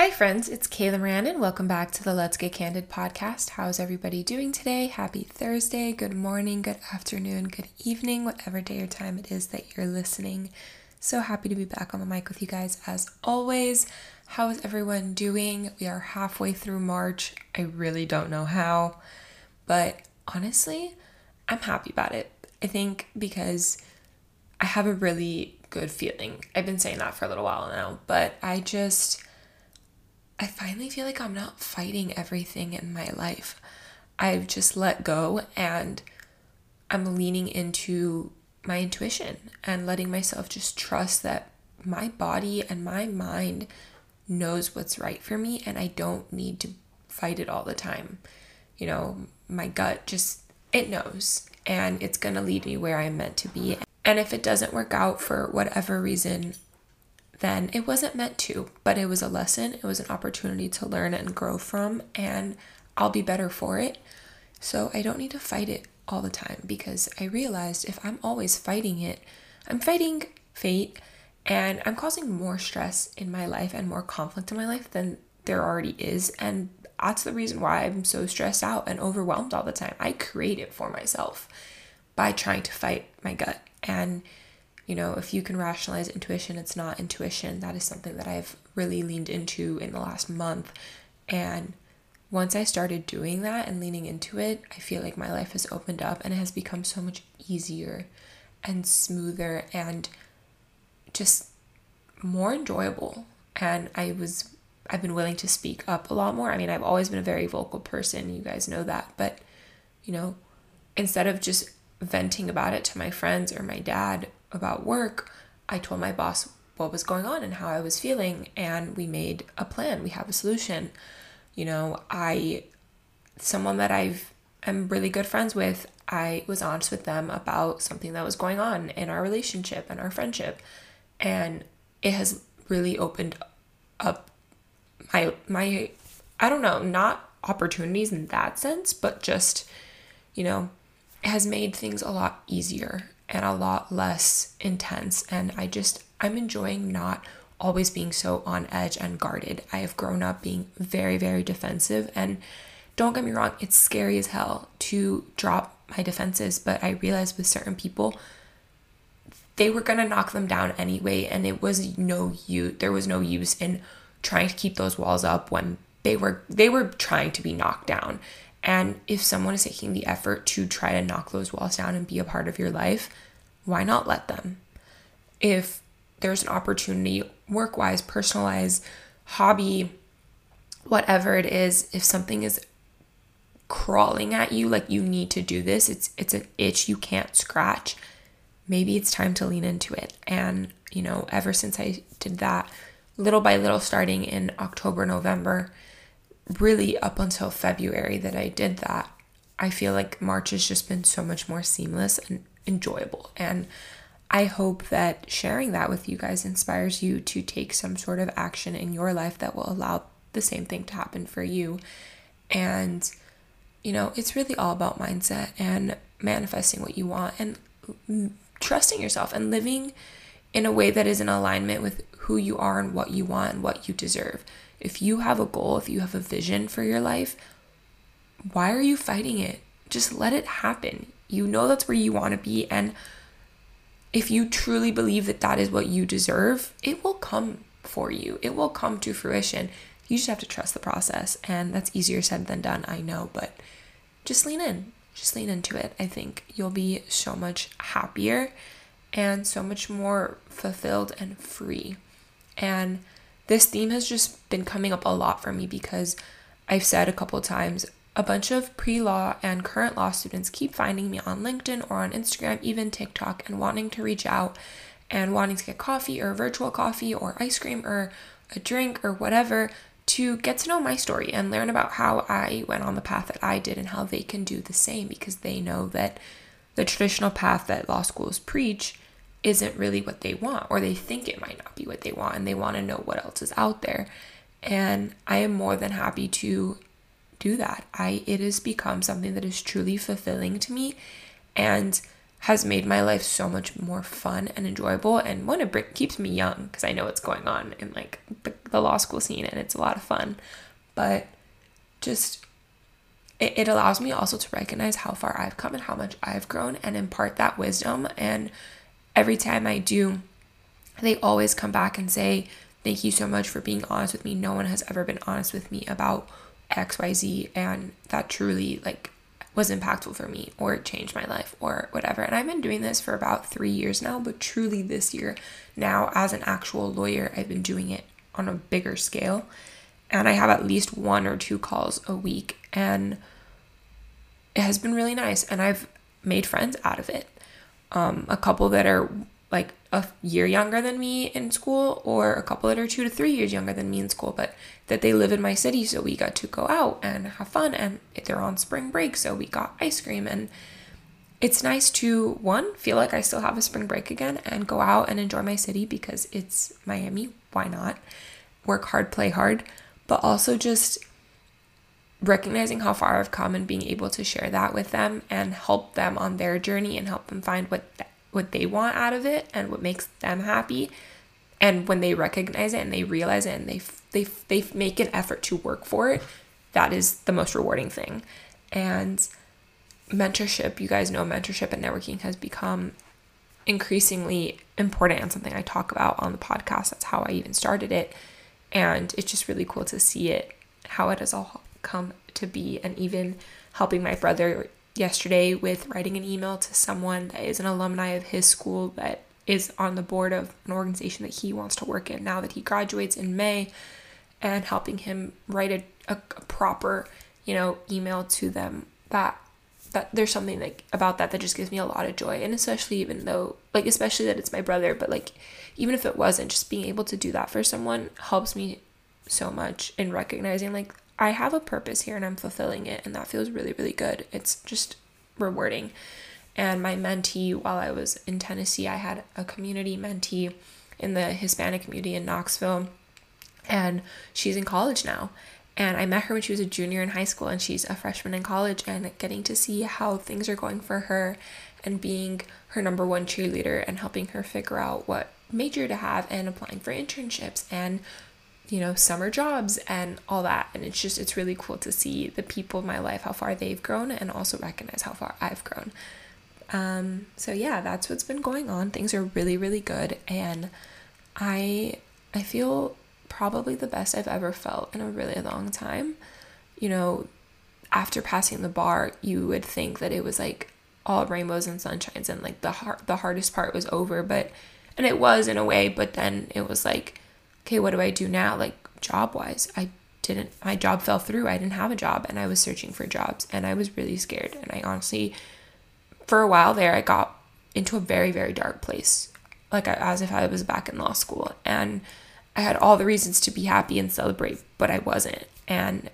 Hi, friends, it's Kayla Moran, and welcome back to the Let's Get Candid podcast. How's everybody doing today? Happy Thursday, good morning, good afternoon, good evening, whatever day or time it is that you're listening. So happy to be back on the mic with you guys as always. How is everyone doing? We are halfway through March. I really don't know how, but honestly, I'm happy about it. I think because I have a really good feeling. I've been saying that for a little while now, but I just I finally feel like I'm not fighting everything in my life. I've just let go and I'm leaning into my intuition and letting myself just trust that my body and my mind knows what's right for me and I don't need to fight it all the time. You know, my gut just it knows and it's going to lead me where I'm meant to be. And if it doesn't work out for whatever reason, then it wasn't meant to, but it was a lesson. It was an opportunity to learn and grow from, and I'll be better for it. So I don't need to fight it all the time because I realized if I'm always fighting it, I'm fighting fate and I'm causing more stress in my life and more conflict in my life than there already is. And that's the reason why I'm so stressed out and overwhelmed all the time. I create it for myself by trying to fight my gut. And you know, if you can rationalize intuition, it's not intuition. That is something that I've really leaned into in the last month. And once I started doing that and leaning into it, I feel like my life has opened up and it has become so much easier and smoother and just more enjoyable. And I was, I've been willing to speak up a lot more. I mean, I've always been a very vocal person, you guys know that. But, you know, instead of just venting about it to my friends or my dad, about work, I told my boss what was going on and how I was feeling, and we made a plan. We have a solution. You know, I, someone that I've, am really good friends with, I was honest with them about something that was going on in our relationship and our friendship. And it has really opened up my, my, I don't know, not opportunities in that sense, but just, you know, it has made things a lot easier and a lot less intense. And I just, I'm enjoying not always being so on edge and guarded. I have grown up being very, very defensive. And don't get me wrong, it's scary as hell to drop my defenses, but I realized with certain people, they were gonna knock them down anyway, and it was no use. There was no use in trying to keep those walls up when they were they were trying to be knocked down. And if someone is taking the effort to try to knock those walls down and be a part of your life, why not let them? If there's an opportunity, work wise, personalize, hobby, whatever it is, if something is crawling at you like you need to do this, it's it's an itch you can't scratch. Maybe it's time to lean into it. And, you know, ever since I did that, little by little starting in October, November, really up until February that I did that, I feel like March has just been so much more seamless and enjoyable. And I hope that sharing that with you guys inspires you to take some sort of action in your life that will allow the same thing to happen for you. And, you know, it's really all about mindset and manifesting what you want and trusting yourself and living in a way that is in alignment with who you are and what you want and what you deserve. If you have a goal, if you have a vision for your life, why are you fighting it? Just let it happen. You know that's where you want to be. And if you truly believe that that is what you deserve, it will come for you, it will come to fruition. You just have to trust the process. And that's easier said than done, I know, but just lean in. Just lean into it. I think you'll be so much happier and so much more fulfilled and free. And this theme has just been coming up a lot for me because I've said a couple times a bunch of pre law and current law students keep finding me on LinkedIn or on Instagram, even TikTok, and wanting to reach out and wanting to get coffee or virtual coffee or ice cream or a drink or whatever to get to know my story and learn about how I went on the path that I did and how they can do the same because they know that the traditional path that law schools preach isn't really what they want, or they think it might not be what they want, and they want to know what else is out there. And I am more than happy to do that. I it has become something that is truly fulfilling to me, and has made my life so much more fun and enjoyable. And one, it keeps me young because I know what's going on in like the, the, law school scene and it's a lot of fun. But just, it, it allows me also to recognize how far I've come and how much I've grown and impart that wisdom. And every time I do, they always come back and say, Thank you so much for being honest with me. No one has ever been honest with me about XYZ. And that truly, like, was impactful for me or changed my life or whatever. And I've been doing this for about three years now, but truly this year, now as an actual lawyer, I've been doing it on a bigger scale. And I have at least one or two calls a week. And it has been really nice. And I've made friends out of it. Um, a couple that are like a year younger than me in school or a couple that are two to three years younger than me in school but that they live in my city so we got to go out and have fun and they're on spring break so we got ice cream. And it's nice to one feel like i still have a spring break again and go out and enjoy my city because it's miami. Why not? Work hard play hard but also just recognizing how far i've come and being able to share that with them and help them on their journey and help them find what what they want out of it and what makes them happy. And when they recognize it and they realize it and they they they make an effort to work for it that is the most rewarding thing. And mentorship you guys know mentorship and networking has become increasingly important and something I talk about on the podcast. That's how I even started it. And it's just really cool to see it how it has all come to be and even helping my brother yesterday with writing an email to someone that is an alumni of his school that is on the board of an organization that he wants to work in now that he graduates in May and helping him write a, a, proper, you know, email to them that that there's something like about that that just gives me a lot of joy. And especially even though like especially that it's my brother but like even if it wasn't just being able to do that for someone helps me so much in recognizing like I have a purpose here and I'm fulfilling it, and that feels really, really good. It's just rewarding. And my mentee, while I was in Tennessee, I had a community mentee in the Hispanic community in Knoxville, and she's in college now. And I met her when she was a junior in high school, and she's a freshman in college, and getting to see how things are going for her and being her number one cheerleader and helping her figure out what major to have and applying for internships and you know, summer jobs and all that. And it's just, it's really cool to see the people in my life, how far they've grown, and also recognize how far I've grown. Um, so yeah, that's what's been going on. Things are really, really good. And I, I feel probably the best I've ever felt in a really long time. You know, after passing the bar, you would think that it was like all rainbows and sunshines and like the hard, the hardest part was over, but and it was in a way, but then it was like okay, what do I do now? Like job wise, I didn't, my job fell through. I didn't have a job and I was searching for jobs and I was really scared. And I honestly, for a while there, I got into a very, very dark place, like as if I was back in law school. And I had all the reasons to be happy and celebrate, but I wasn't. And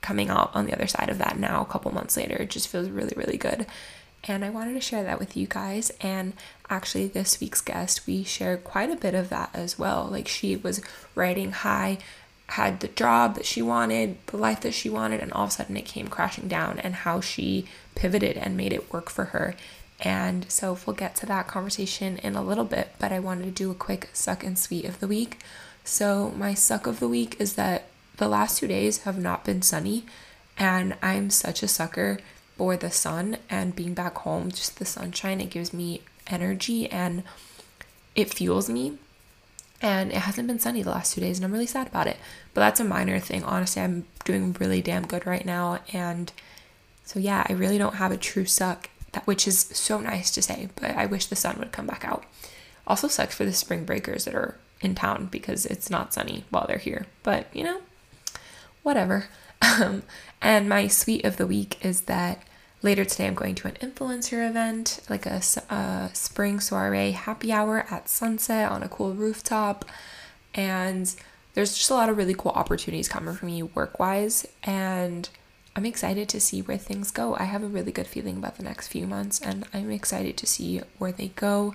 coming out on the other side of that now, a couple months later, it just feels really, really good. And I wanted to share that with you guys. And actually, this week's guest, we shared quite a bit of that as well. Like, she was riding high, had the job that she wanted, the life that she wanted, and all of a sudden it came crashing down, and how she pivoted and made it work for her. And so we'll get to that conversation in a little bit, but I wanted to do a quick suck and sweet of the week. So, my suck of the week is that the last two days have not been sunny, and I'm such a sucker for the sun and being back home, just the sunshine, it gives me energy and it fuels me. And it hasn't been sunny the last two days, and I'm really sad about it. But that's a minor thing. Honestly, I'm doing really damn good right now. And so, yeah, I really don't have a true suck, that which is so nice to say, but I wish the sun would come back out. Also, sucks for the spring breakers that are in town because it's not sunny while they're here. But, you know, whatever. Um, and my sweet of the week is that Later today, I'm going to an influencer event, like a, a spring soiree happy hour at sunset on a cool rooftop. And there's just a lot of really cool opportunities coming for me work wise. And I'm excited to see where things go. I have a really good feeling about the next few months, and I'm excited to see where they go.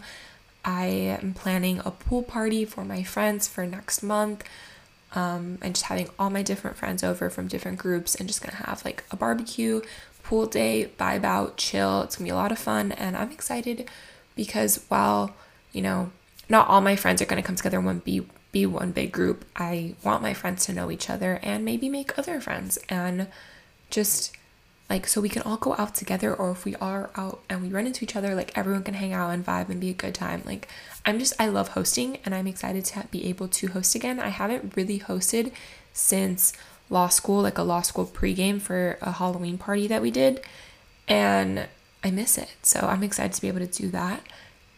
I am planning a pool party for my friends for next month. Um, and just having all my different friends over from different groups and just gonna have like a barbecue pool day, vibe out, chill. It's gonna be a lot of fun, and I'm excited because while you know not all my friends are gonna come together in one be be one big group, I want my friends to know each other and maybe make other friends and just like so we can all go out together or if we are out and we run into each other like everyone can hang out and vibe and be a good time like i'm just i love hosting and i'm excited to be able to host again i haven't really hosted since law school like a law school pregame for a halloween party that we did and i miss it so i'm excited to be able to do that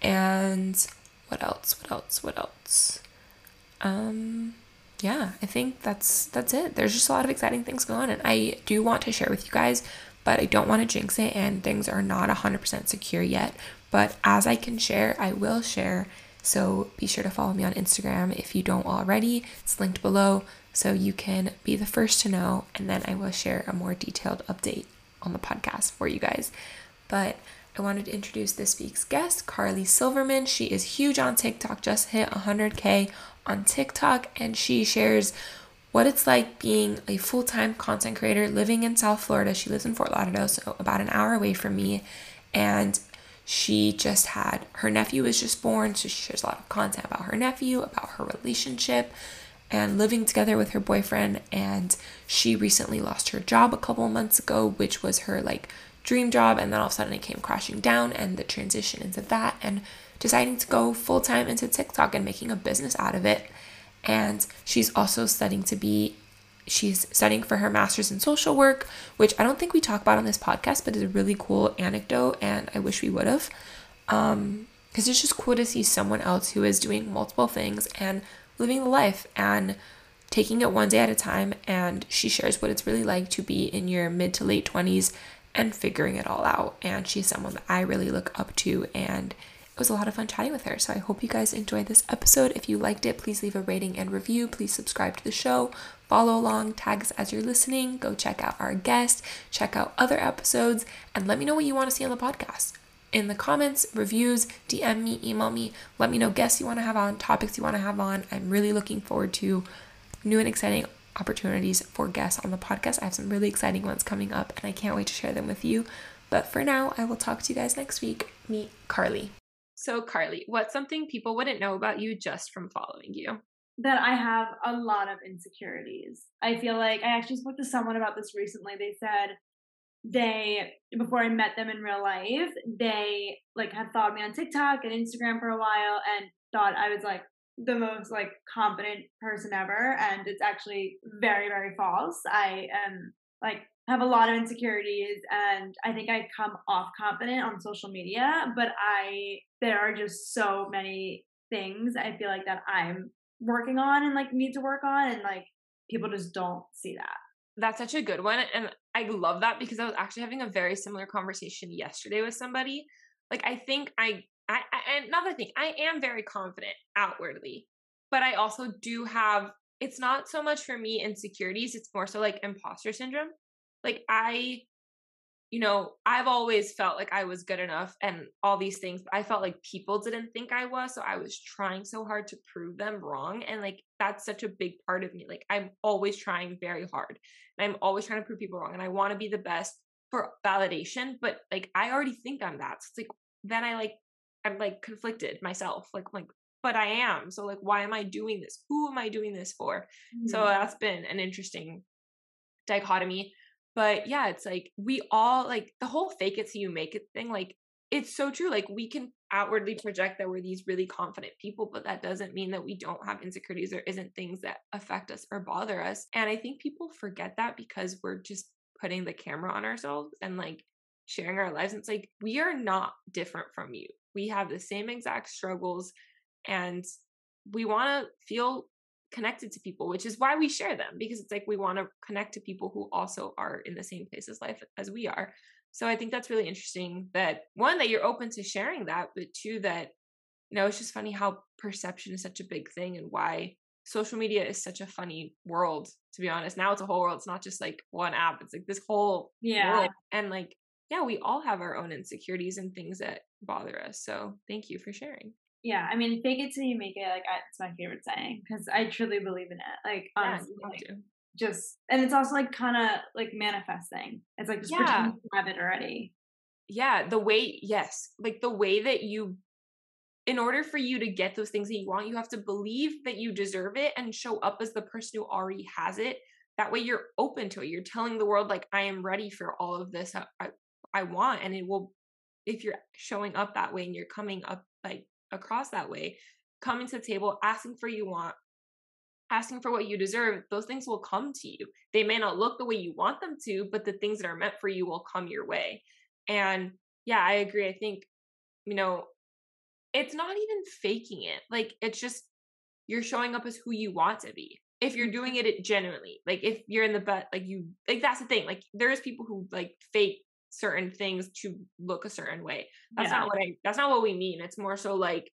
and what else what else what else um yeah, I think that's that's it. There's just a lot of exciting things going on and I do want to share with you guys, but I don't want to jinx it and things are not 100% secure yet. But as I can share, I will share. So be sure to follow me on Instagram if you don't already. It's linked below so you can be the first to know and then I will share a more detailed update on the podcast for you guys. But I wanted to introduce this week's guest, Carly Silverman. She is huge on TikTok, just hit 100K on TikTok, and she shares what it's like being a full time content creator living in South Florida. She lives in Fort Lauderdale, so about an hour away from me. And she just had her nephew was just born, so she shares a lot of content about her nephew, about her relationship, and living together with her boyfriend. And she recently lost her job a couple months ago, which was her like dream job and then all of a sudden it came crashing down and the transition into that and deciding to go full time into TikTok and making a business out of it. And she's also studying to be she's studying for her master's in social work, which I don't think we talk about on this podcast, but is a really cool anecdote and I wish we would have. Um because it's just cool to see someone else who is doing multiple things and living the life and taking it one day at a time and she shares what it's really like to be in your mid to late 20s and figuring it all out. And she's someone that I really look up to, and it was a lot of fun chatting with her. So I hope you guys enjoyed this episode. If you liked it, please leave a rating and review. Please subscribe to the show, follow along, tags as you're listening, go check out our guest, check out other episodes, and let me know what you want to see on the podcast. In the comments, reviews, DM me, email me, let me know guests you want to have on, topics you want to have on. I'm really looking forward to new and exciting opportunities for guests on the podcast. I have some really exciting ones coming up and I can't wait to share them with you. But for now, I will talk to you guys next week. Meet Carly. So, Carly, what's something people wouldn't know about you just from following you? That I have a lot of insecurities. I feel like I actually spoke to someone about this recently. They said they before I met them in real life, they like had followed me on TikTok and Instagram for a while and thought I was like the most like confident person ever and it's actually very very false. I am like have a lot of insecurities and i think i come off confident on social media but i there are just so many things i feel like that i'm working on and like need to work on and like people just don't see that. That's such a good one and i love that because i was actually having a very similar conversation yesterday with somebody like i think i I, I another thing, I am very confident outwardly, but I also do have it's not so much for me insecurities, it's more so like imposter syndrome. Like I you know, I've always felt like I was good enough and all these things, but I felt like people didn't think I was. So I was trying so hard to prove them wrong. And like, that's such a big part of me. Like, I'm always trying very hard and I'm always trying to prove people wrong. And I want to be the best for validation, but like, I already think I'm that. So it's like, then I like I'm like conflicted myself. Like like, but I am. So like why am I doing this? Who am I doing this for? Mm-hmm. So that's been an interesting dichotomy. But yeah, it's like we all like the whole fake it till you make it thing, like it's so true. Like we can outwardly project that we're these really confident people, but that doesn't mean that we don't have insecurities or isn't things that affect us or bother us. And I think people forget that because we're just putting the camera on ourselves and like sharing our lives. And it's like, we are not different from you we have the same exact struggles and we want to feel connected to people which is why we share them because it's like we want to connect to people who also are in the same place as life as we are so i think that's really interesting that one that you're open to sharing that but two that you know it's just funny how perception is such a big thing and why social media is such a funny world to be honest now it's a whole world it's not just like one app it's like this whole yeah world. and like yeah, we all have our own insecurities and things that bother us. So thank you for sharing. Yeah, I mean, fake it till you make it. Like, I, it's my favorite saying because I truly believe in it. Like, honestly, yeah, like, just and it's also like kind of like manifesting. It's like just Yeah. pretend you have it already. yeah the way yes like the way that you in order for you to get those things that you want you have to believe that you deserve it and show up as the person who already has it that way you're open to it you're telling the world like i am ready for all of this i i, I want and it will if you're showing up that way and you're coming up like across that way coming to the table asking for you want asking for what you deserve those things will come to you they may not look the way you want them to but the things that are meant for you will come your way and yeah, I agree. I think, you know, it's not even faking it. Like, it's just you're showing up as who you want to be. If you're doing it, it genuinely, like, if you're in the butt, like, you, like, that's the thing. Like, there's people who, like, fake certain things to look a certain way. That's Yeah. not what I, that's not what we mean. It's more so like,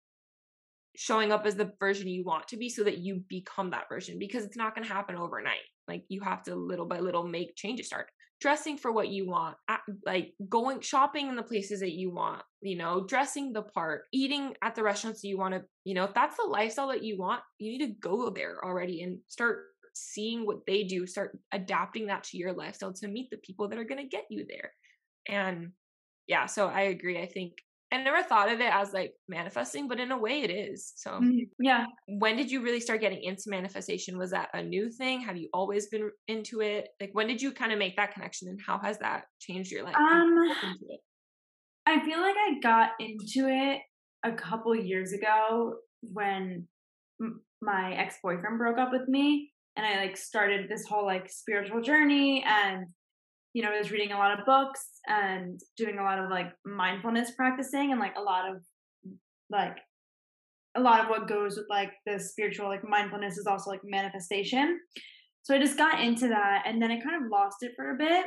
showing up as the version you want to be so that you become that version because it's not going to happen overnight like you have to little by little make changes start dressing for what you want like going shopping in the places that you want you know dressing the part eating at the restaurants you want to you know if that's the lifestyle that you want you need to go there already and start seeing what they do start adapting that to your lifestyle to meet the people that are going to get you there and yeah so i agree i think i never thought of it as like manifesting but in a way it is so Mhm. Yeah. when did you really start getting into manifestation was that a new thing have you always been into it like when did you kind of make that connection and how has that changed your life Um. I feel like I got into it a couple years ago when m- my ex-boyfriend broke up with me and I like started this whole like spiritual journey and you know, I was reading a lot of books and doing a lot of like mindfulness practicing and like a lot of like a lot of what goes with like the spiritual like mindfulness is also like manifestation. So I just got into that and then I kind of lost it for a bit.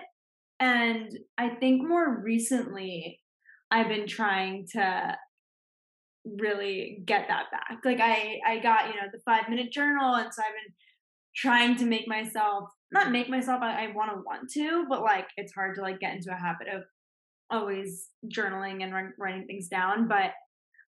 And I think more recently I've been trying to really get that back. Like I I got, you know, the 5 minute journal and so I've been trying to make myself not make myself I, I want to want to, but like it's hard to like get into a habit of always journaling and wri- writing things down, but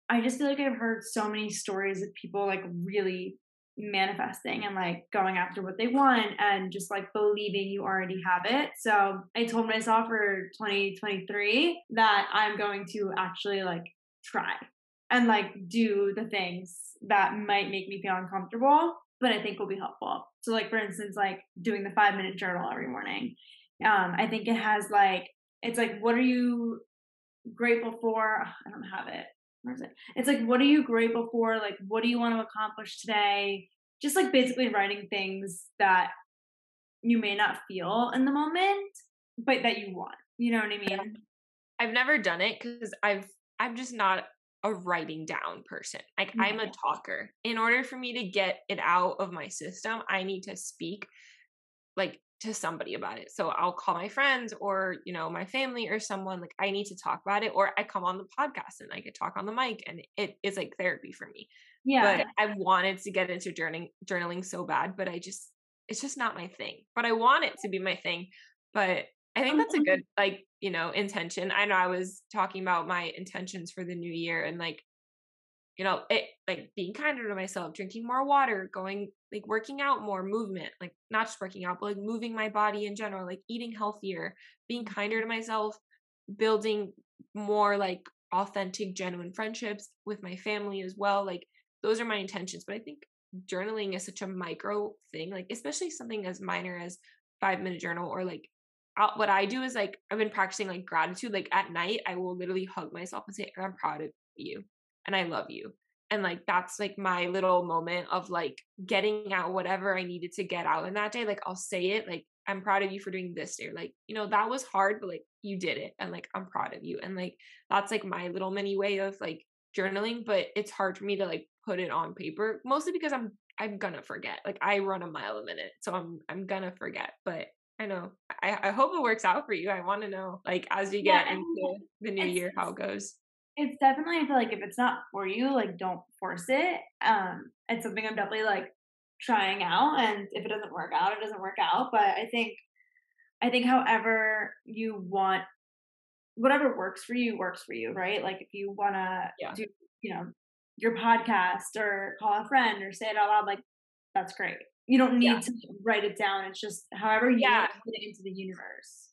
I just feel like I've heard so many stories of people like really manifesting and like going after what they want and just like believing you already have it. So I told myself for 2023 that I'm going to actually like try and like do the things that might make me feel uncomfortable, but I think will be helpful. So like for instance, like doing the five minute journal every morning. Um, I think it has like it's like what are you grateful for? I don't have it where is it? It's like, what are you grateful for? Like, what do you want to accomplish today? Just like basically writing things that you may not feel in the moment, but that you want. You know what I mean? I've never done it because I've I'm just not a writing down person. Like mm, I'm a talker. In order for me to get it out of my system, I need to speak like to somebody about it. So I'll call my friends or, you know, my family or someone like I need to talk about it or I come on the podcast and I could talk on the mic and it is like therapy for me. Yeah. But I wanted to get into journaling journaling so bad, but I just it's just not my thing. But I want it to be my thing. But I think that's a Mhm. good like, you know, intention. I know I was talking about my intentions for the new year and like you know, it like being kinder to myself, drinking more water, going like working out more, movement, like not just working out, but like moving my body in general, like eating healthier, being kinder to myself, building more like authentic, genuine friendships with my family as well. Like those are my intentions. But I think journaling is such a micro thing, like especially something as minor as five minute journal or like I'll, what I do is like I've been practicing like gratitude. Like at night, I will literally hug myself and say, "I'm proud of you." and I love you. And like that's like my little moment of like getting out whatever I needed to get out in that day. Like I'll say it like I'm proud of you for doing this day. Like, you know, that was hard, but like you did it. And like I'm proud of you. And like that's like my little mini way of like journaling, but it's hard for me to like put it on paper, mostly because I'm I'm gonna forget. Like I run a mile a minute. So I'm I'm gonna forget. But I know. I, I hope it works out for you. I want to know, like, as you get I into the new year, how it goes. it's definitely I feel like if it's not for you, like don't force it. Um, it's something I'm definitely like trying out, and if it doesn't work out, it doesn't work out. But I think, I think however you want, whatever works for you works for you, right? Like if you wanna Yeah. do, you know, your podcast or call a friend or say it out loud, like that's great. You don't need yeah. to write it down. It's just however you yeah. put it into the universe.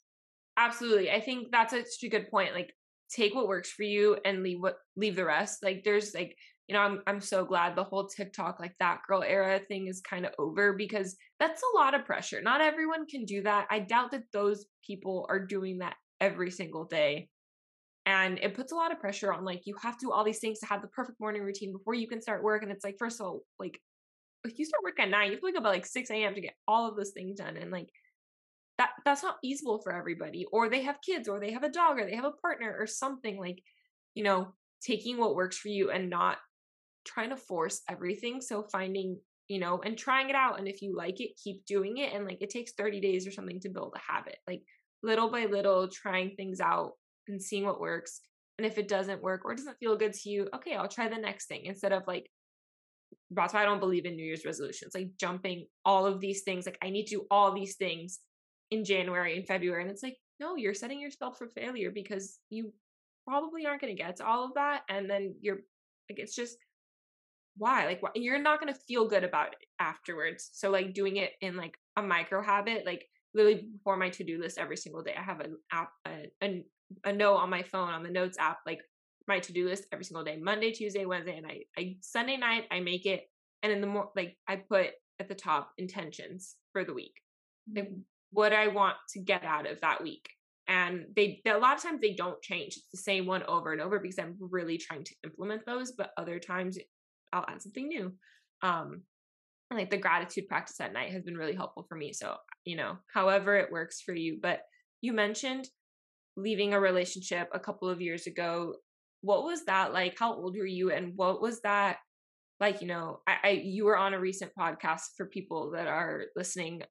Absolutely. I think that's a, such a good point. Like take what works for you and leave what leave the rest. Like there's like you know, I'm I'm so glad the whole TikTok like that girl era thing is kind of over because that's a lot of pressure. Not everyone can do that. I doubt that those people are doing that every single day. And it puts a lot of pressure on like you have to do all these things to have the perfect morning routine before you can start work. And it's like, first of all, like if you start work at nine, you have to wake up at like 6 a.m. to get all of those things done. And like that that's not feasible for everybody. Or they have kids or they have a dog or they have a partner or something like, you know, taking what works for you and not trying to force everything. So finding, you know, and trying it out. And if you like it, keep doing it. And like it takes 30 days or something to build a habit. Like little by little, trying things out and seeing what works. And if it doesn't work or doesn't feel good to you, okay, I'll try the next thing instead of like, that's why I don't believe in New Year's resolutions, like jumping all of these things. Like, I need to do all these things in January and February. And it's like, no, you're setting yourself for failure because you probably aren't going to get to all of that. And then you're like, it's just why like why? you're not going to feel good about it afterwards so like doing it in like a micro habit like literally before my to-do list every single day i have an app a, a, a note on my phone on the notes app like my to-do list every single day monday tuesday wednesday and i, I sunday night i make it and in the more like i put at the top intentions for the week like mm-hmm. what i want to get out of that week and they a lot of times they don't change it's the same one over and over because i'm really trying to implement those but other times I'll add something new. Um, like the gratitude practice at night has been really helpful for me. So, you know, however it works for you. But you mentioned leaving a relationship a couple of years ago. What was that like? How old were you? And what was that like? You know, I, I you were on a recent podcast for people that are listening,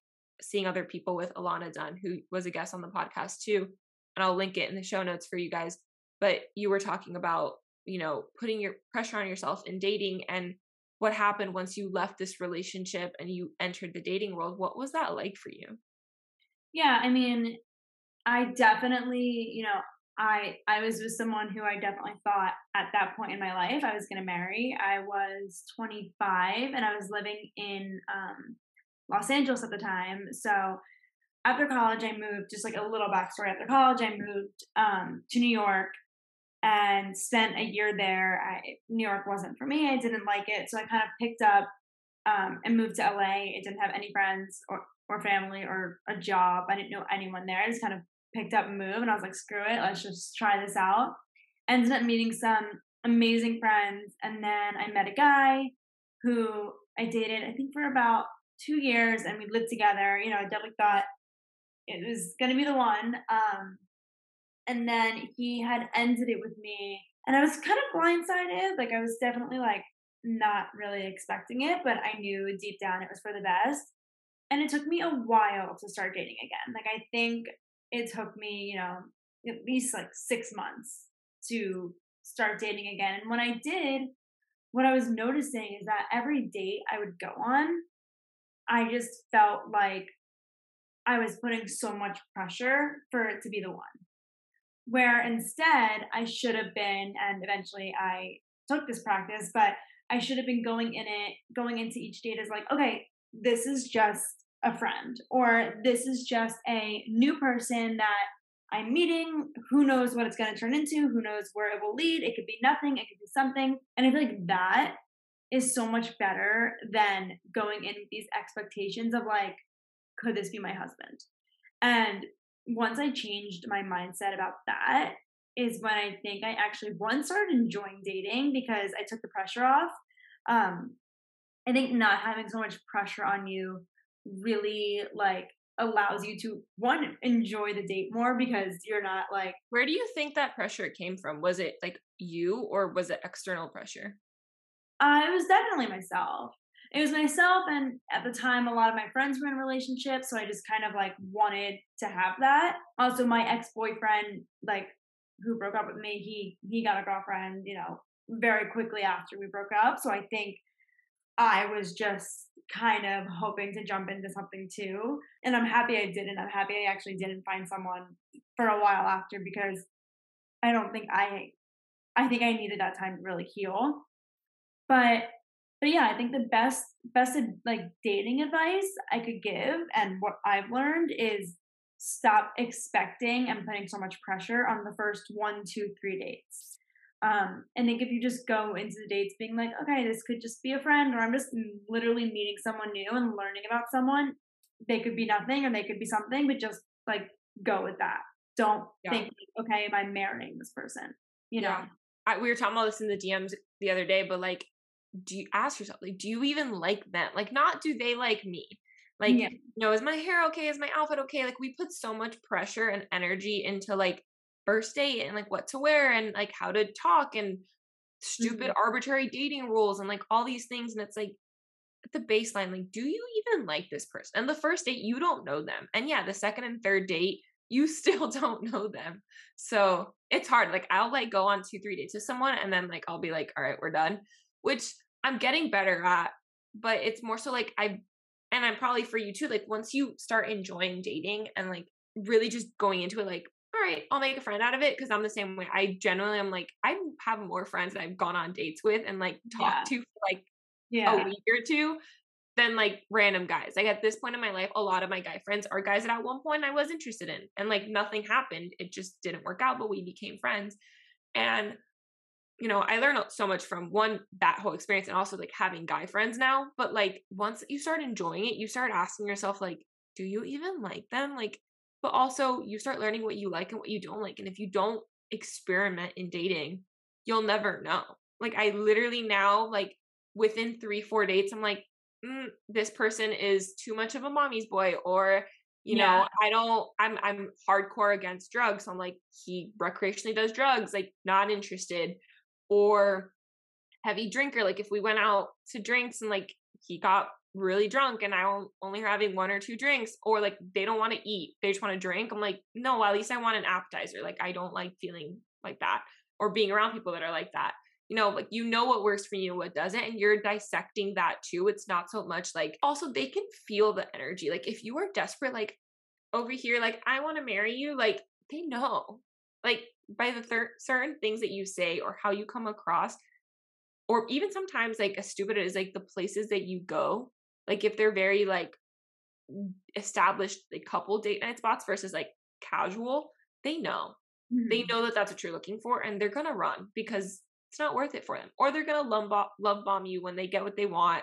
seeing other people with Ilana Dunn, who was a guest on the podcast too. And I'll link it in the show notes for you guys. But you were talking about you know putting your pressure on yourself in dating and what happened once you left this relationship and you entered the dating world what was that like for you yeah i mean i definitely you know i i was with someone who i definitely thought at that point in my life i was going to marry i was 25 and i was living in um, los angeles at the time so after college i moved just like a little backstory after college i moved um, to new york and spent a year there. I, New York wasn't for me. I didn't like it. So I kind of picked up um, and moved to LA. I didn't have any friends or, or family or a job. I didn't know anyone there. I just kind of picked up Move, and I was like, screw it, let's just try this out. Ended up meeting some amazing friends. And then I met a guy who I dated, I think, for about two years and we lived together. You know, I definitely thought it was to be the one. Um, and then he had ended it with me and i was kind of blindsided like i was definitely like not really expecting it but i knew deep down it was for the best and it took me a while to start dating again like i think it took me you know at least like six months to start dating again. And when i did what i was noticing is that every date i would go on i just felt like i was putting so much pressure for it to be the one. Where instead I should have been, and eventually I took this practice, but I should have been going in it, going into each date as like, okay, this is just a friend, or this is just a new person that I'm meeting. Who knows what it's going to turn into? Who knows where it will lead? It could be nothing, it could be something. And I feel like that is so much better than going in with these expectations of like, could this be my husband? And once I changed my mindset about that, is when I think I actually one started enjoying dating because I took the pressure off. Um, I think not having so much pressure on you really like allows you to one enjoy the date more because you're not like where do you think that pressure came from? Was it like you or was it external pressure? Uh, it was definitely myself. It was myself and at the time a lot of my friends were in relationships so i just kind of like wanted to have that. Also my ex-boyfriend like who broke up with me he he got a girlfriend you know very quickly after we broke up so i think i was just kind of hoping to jump into something too and i'm happy i didn't i'm happy i actually didn't find someone for a while after because i don't think i i think i needed that time to really heal but but yeah, I think the best best like dating advice I could give and what I've learned is stop expecting and putting so much pressure on the first one, two, three dates. Um, and think if you just go into the dates being like, okay, this could just be a friend, or I'm just literally meeting someone new and learning about someone, they could be nothing or they could be something, but just like go with that. Don't yeah. think, okay, am I marrying this person? You know? Yeah. I, we were talking about this in the DMs the other day, but like, do you ask yourself, like, do you even like them? Like, not do they like me? Like, yeah. you know, is my hair okay? Is my outfit okay? Like, we put so much pressure and energy into like first date and like what to wear and like how to talk and stupid mm-hmm. arbitrary dating rules and like all these things. And it's like, at the baseline, like, do you even like this person? And the first date, you don't know them. And yeah, the second and third date, you still don't know them. So it's hard. Like I'll like go on two, three dates with someone and then like I'll be like, all right, we're done. Which I'm getting better at. But it's more so like I and I'm probably for you too, like once you start enjoying dating and like really just going into it like, all right, I'll make a friend out of it because I'm the same way. I generally am like, I have more friends that I've gone on dates with and like talked yeah. to for like yeah. a week or two than like random guys. Like at this point in my life, a lot of my guy friends are guys that at one point I was interested in and like nothing happened. It just didn't work out, but we became friends. And you know, I learned so much from one that whole experience and also like having guy friends now. But like once you start enjoying it, you start asking yourself like, do you even like them? Like, but also you start learning what you like and what you don't like. And if you don't experiment in dating, you'll never know. Like I literally now like within three four dates, I'm like, mm, this person is too much of a mommy's boy or you yeah. know i don't i'm i'm hardcore against drugs so i'm like he recreationally does drugs like not interested or heavy drinker like if we went out to drinks and like he got really drunk and I'm only having one or two drinks or like they don't want to eat they just want to drink i'm like no at least i want an appetizer like i don't like feeling like that or being around people that are like that you know, like you know what works for you, what doesn't, and you're dissecting that too. It's not so much like also they can feel the energy. Like if you are desperate, like over here, like I want to marry you, like they know, like by the thir- certain things that you say or how you come across, or even sometimes like as stupid as like the places that you go, like if they're very like established like couple date night spots versus like casual, they know. Mm-hmm. They know that that's what you're looking for, and they're gonna run because it's not worth it for them. Or they're gonna love bomb, love bomb you when they get what they want.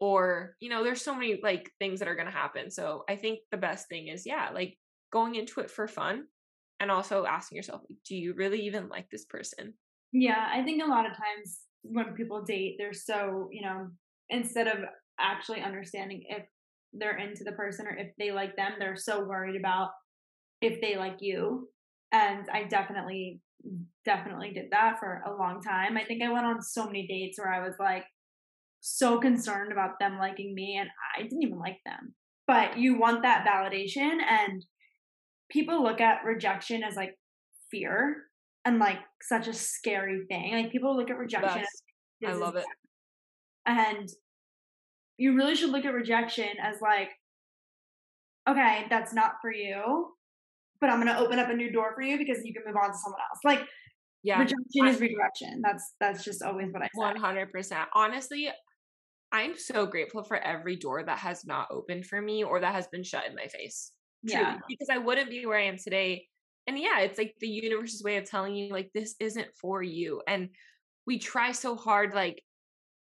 Or, you know, there's so many like things that are gonna happen. So I think the best thing is, yeah, like going into it for fun and also asking yourself, do you really even like this person? Yeah, I think a lot of times when people date, they're so, you know, instead of actually understanding if they're into the person or if they like them, they're so worried about if they like you. And I definitely definitely did that for a long time. I think I went on so many dates where I was like so concerned about them liking me and I didn't even like them. But you want that validation and people look at rejection as like fear and like such a scary thing. Like people look at rejection I love it. And you really should look at rejection as like okay, that's not for you but I'm gonna open up a new door for you because you can move on to someone else. Like yeah, rejection is redirection. That's that's just always what I say. One hundred percent. Honestly, I'm so grateful for every door that has not opened for me or that has been shut in my face. Truly, yeah, because I wouldn't be where I am today. And yeah, it's like the universe's way of telling you like this isn't for you. And we try so hard, like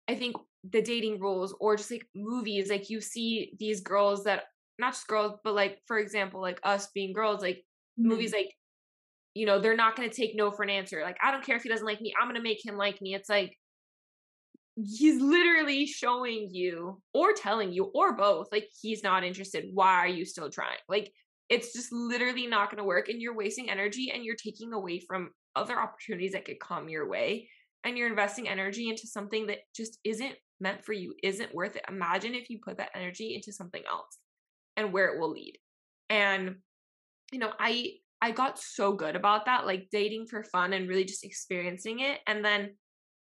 I think the dating rules or just like movies, like you see these girls that not just girls, but like for example, like us being girls, like mm-hmm. movies like, you know, they're not gonna take no for an answer. Like, I don't care if he doesn't like me, I'm gonna make him like me. It's like he's literally showing you or telling you or both, like he's not interested. Why are you still trying? Like it's just literally not gonna work and you're wasting energy and you're taking away from other opportunities that could come your way and you're investing energy into something that just isn't meant for you, isn't worth it. Imagine if you put that energy into something else and where it will lead. And you know, I I got so good about that, like dating for fun and really just experiencing it. And then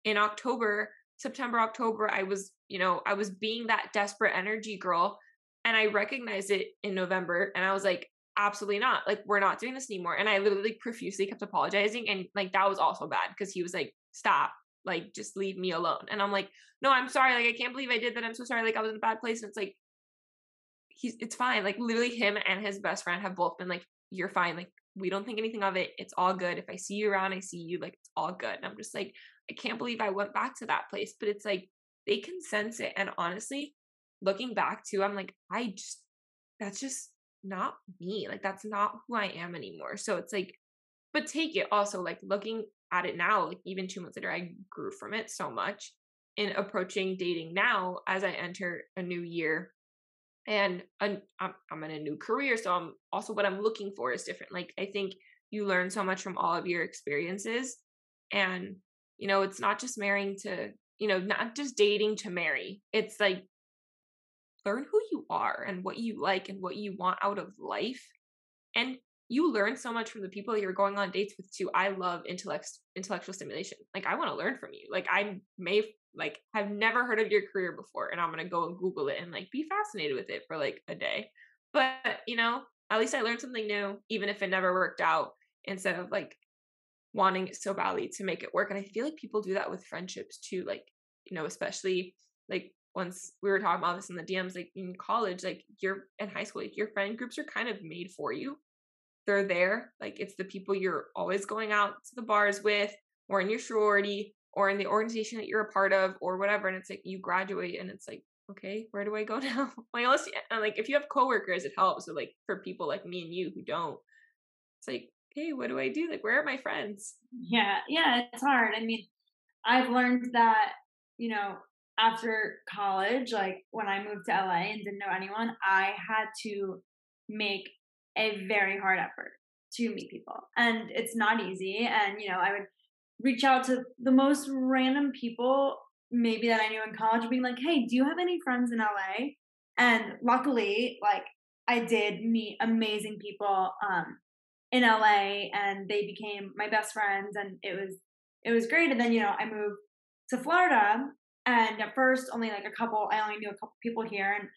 in October, September, October, I was, you know, I was being that desperate energy girl and I recognized it in November and I was like, absolutely not. Like, we're not doing this anymore. And I literally profusely kept apologizing. And like, that was also bad because he was like, stop. Like just leave me alone. And I'm like, no, I'm sorry. Like I can't believe I did that. I'm so sorry. Like I was in a bad place. And it's like, he's it's fine. Like literally him and his best friend have both been like, you're fine. Like we don't think anything of it. It's all good. If I see you around, I see you. Like it's all good. And I'm just like, I can't believe I went back to that place. But it's like they can sense it. And honestly, looking back too, I'm like, I just that's just not me. Like that's not who I am anymore. So it's like, but take it also like looking at it now, like even two months later, I grew from it so much in approaching dating now as I enter a new year and I'm, in a new career. So I'm also what I'm looking for is different. Like I think you learn so much from all of your experiences and you know, it's not just marrying to, you know, not just dating to marry. It's like learn who you are and what you like and what you want out of life. And you learn so much from the people you're going on dates with too. I love intellect intellectual stimulation. Like I want to learn from you. Like I may like have never heard of your career before and I'm going to go and google it and like be fascinated with it for like a day. But, you know, at least I learned something new even if it never worked out instead of like wanting it so badly to make it work. And I feel like people do that with friendships too. Like, you know, especially like once we were talking about this in the DMs, like in college, like you're in high school, like your friend groups are kind of made for you. They're there. Like it's the people you're always going out to the bars with, or in your sorority, or in the organization that you're a part of, or whatever. And it's like you graduate and it's like, okay, where do I go now? like unless and like if you have coworkers, it helps. So like for people like me and you who don't, it's like hey, what do I do? Like, where are my friends? Yeah, yeah, it's hard. I mean, I've learned that, you know, after college, like when I moved to LA and didn't know anyone, I had to make a very hard effort to meet people. And it's not easy. And, you know, I would reach out to the most random people, maybe that I knew in college, being like, hey, do you have any friends in LA? And luckily, like, I did meet amazing people. Um, in LA and they became my best friends and it was it was great and then you know I moved to Florida and at first only like a couple I only knew a couple people here and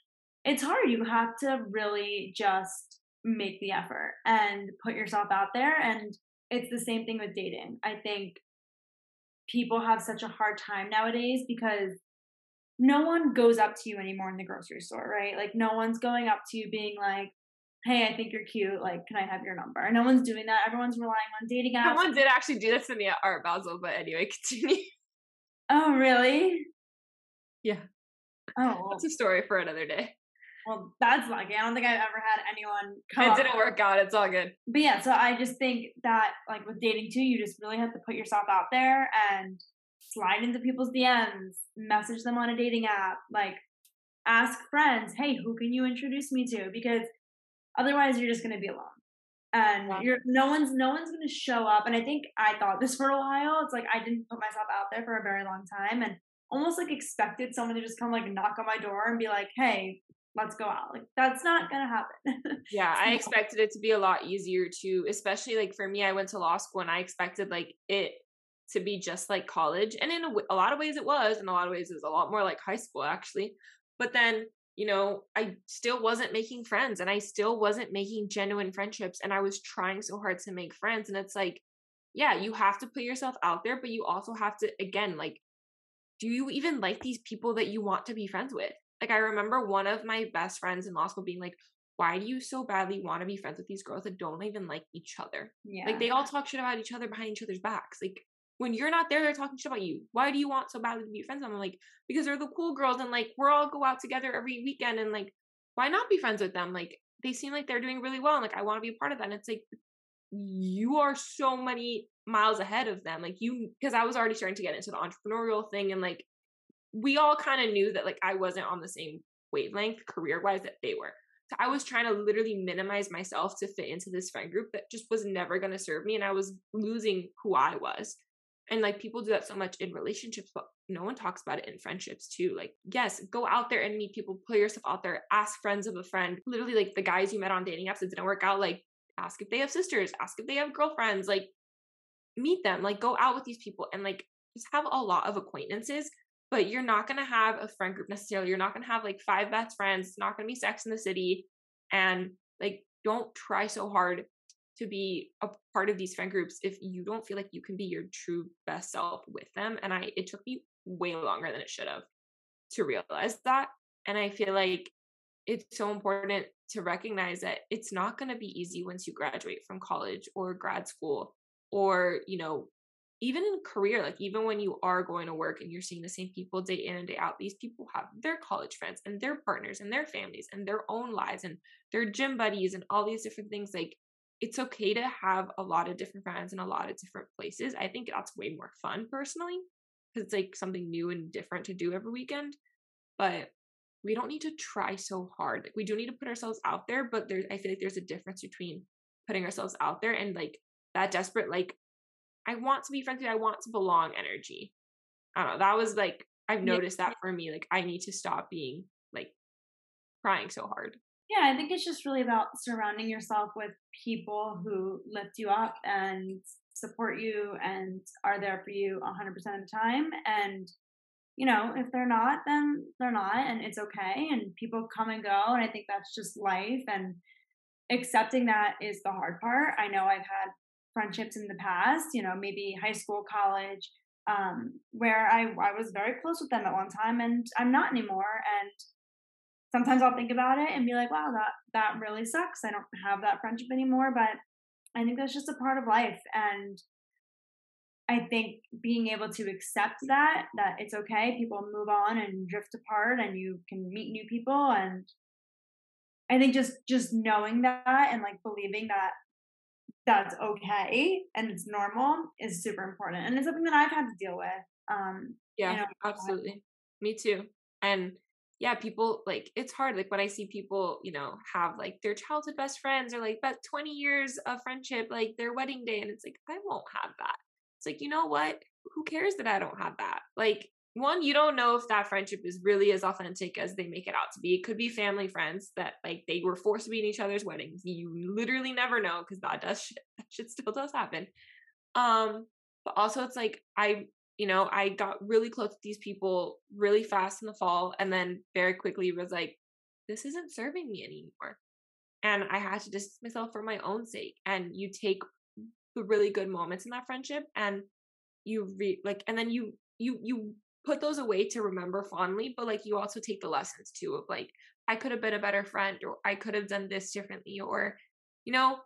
it's hard you have to really just make the effort and put yourself out there and it's the same thing with dating. I think people have such a hard time nowadays because no one goes up to you anymore in the grocery store, right? Like no one's going up to you being like, hey, I think you're cute. Like, can I have your number? No one's doing that. Everyone's relying on dating apps. Someone did actually do this to me at Art Basel, but anyway, continue. Oh, really? Yeah. Oh, that's a story for another day. Well, that's lucky. I don't think I've ever had anyone come. It didn't work out. It's all good. But yeah, so I just think that like with dating too, you just really have to put yourself out there and slide into people's DMs, message them on a dating app, like ask friends, hey, who can you introduce me to? Because Otherwise, you're just going to be alone. And yeah. you're no one's no one's going to show up. And I think I thought this for a while. It's like I didn't put myself out there for a very long time, and almost like expected someone to just come like knock on my door and be like, "Hey, let's go out." Like that's not going to happen. yeah, I expected it to be a lot easier to, especially like for me. I went to law school and I expected like it to be just like college, and in a, a lot of ways it was. In a lot of ways, it was a lot more like high school actually. But then you know, I still wasn't making friends and I still wasn't making genuine friendships. And I was trying so hard to make friends. And it's like, yeah, you have to put yourself out there, but you also have to, again, like, do you even like these people that you want to be friends with? Like, I remember one of my best friends in law school being like, why do you so badly want to be friends with these girls that don't even like each other? Yeah. Like, they all talk shit about each other behind each other's backs. Like, when you're not there, they're talking shit about you. Why do you want so badly to be friends with them? I'm like, because they're the cool girls and like we're all go out together every weekend and like why not be friends with them? Like they seem like they're doing really well and like I want to be a part of that. And it's like you are so many miles ahead of them. Like you because I was already starting to get into the entrepreneurial thing and like we all kind of knew that like I wasn't on the same wavelength career wise that they were. So I was trying to literally minimize myself to fit into this friend group that just was never going to serve me and I was losing who I was. And like people do that so much in relationships, but no one talks about it in friendships too. Like, yes, go out there and meet people, put yourself out there, ask friends of a friend. Literally, like the guys you met on dating apps that didn't work out, like ask if they have sisters, ask if they have girlfriends, like meet them, like go out with these people and like just have a lot of acquaintances. But you're not gonna have a friend group necessarily. You're not gonna have like five best friends. It's not gonna be sex in the city. And like don't try so hard to be a part of these friend groups if you don't feel like you can be your true best self with them. And I, it took me way longer than it should have to realize that. And I feel like it's so important to recognize that it's not going to be easy once you graduate from college or grad school or, you know, even in career, like even when you are going to work and you're seeing the same people day in and day out, these people have their college friends and their partners and their families and their own lives and their gym buddies and all these different things. Like it's okay to have a lot of different friends in a lot of different places. I think that's way more fun personally because it's like something new and different to do every weekend. But we don't need to try so hard. Like we do need to put ourselves out there, but there's I feel like there's a difference between putting ourselves out there and like that desperate like I want to be friends with you, I want to belong energy. I don't know. That was like I've noticed that for me. Like I need to stop being like crying so hard. Yeah, I think it's just really about surrounding yourself with people who lift you up and support you and are there for you 100% of the time. And, you know, if they're not, then they're not, and it's okay. And people come and go. And I think that's just life. And accepting that is the hard part. I know I've had friendships in the past, you know, maybe high school, college, um, where I, I was very close with them at one time and I'm not anymore. And sometimes I'll think about it and be like, wow, that that really sucks. I don't have that friendship anymore. But I think that's just a part of life. And I think being able to accept that, that it's okay, people move on and drift apart and you can meet new people and I think just just knowing that and like believing that that's okay and it's normal is super important. And it's something that I've had to deal with. Um yeah, you know, absolutely. Me too. And yeah, people like it's hard. Like when I see people, you know, have like their childhood best friends or like about 20 years of friendship, like their wedding day, and it's like, I won't have that. It's like, you know what? Who cares that I don't have that? Like, one, you don't know if that friendship is really as authentic as they make it out to be. It could be family friends that like they were forced to be in each other's weddings. You literally never know because that does shit. That shit still does happen. Um, but also it's like I you know, I got really close to these people really fast in the fall and then very quickly was like, this isn't serving me anymore. And I had to distance myself for my own sake. And you take the really good moments in that friendship and you re like and then you you you put those away to remember fondly, but like you also take the lessons too of like, I could have been a better friend or I could have done this differently or you know,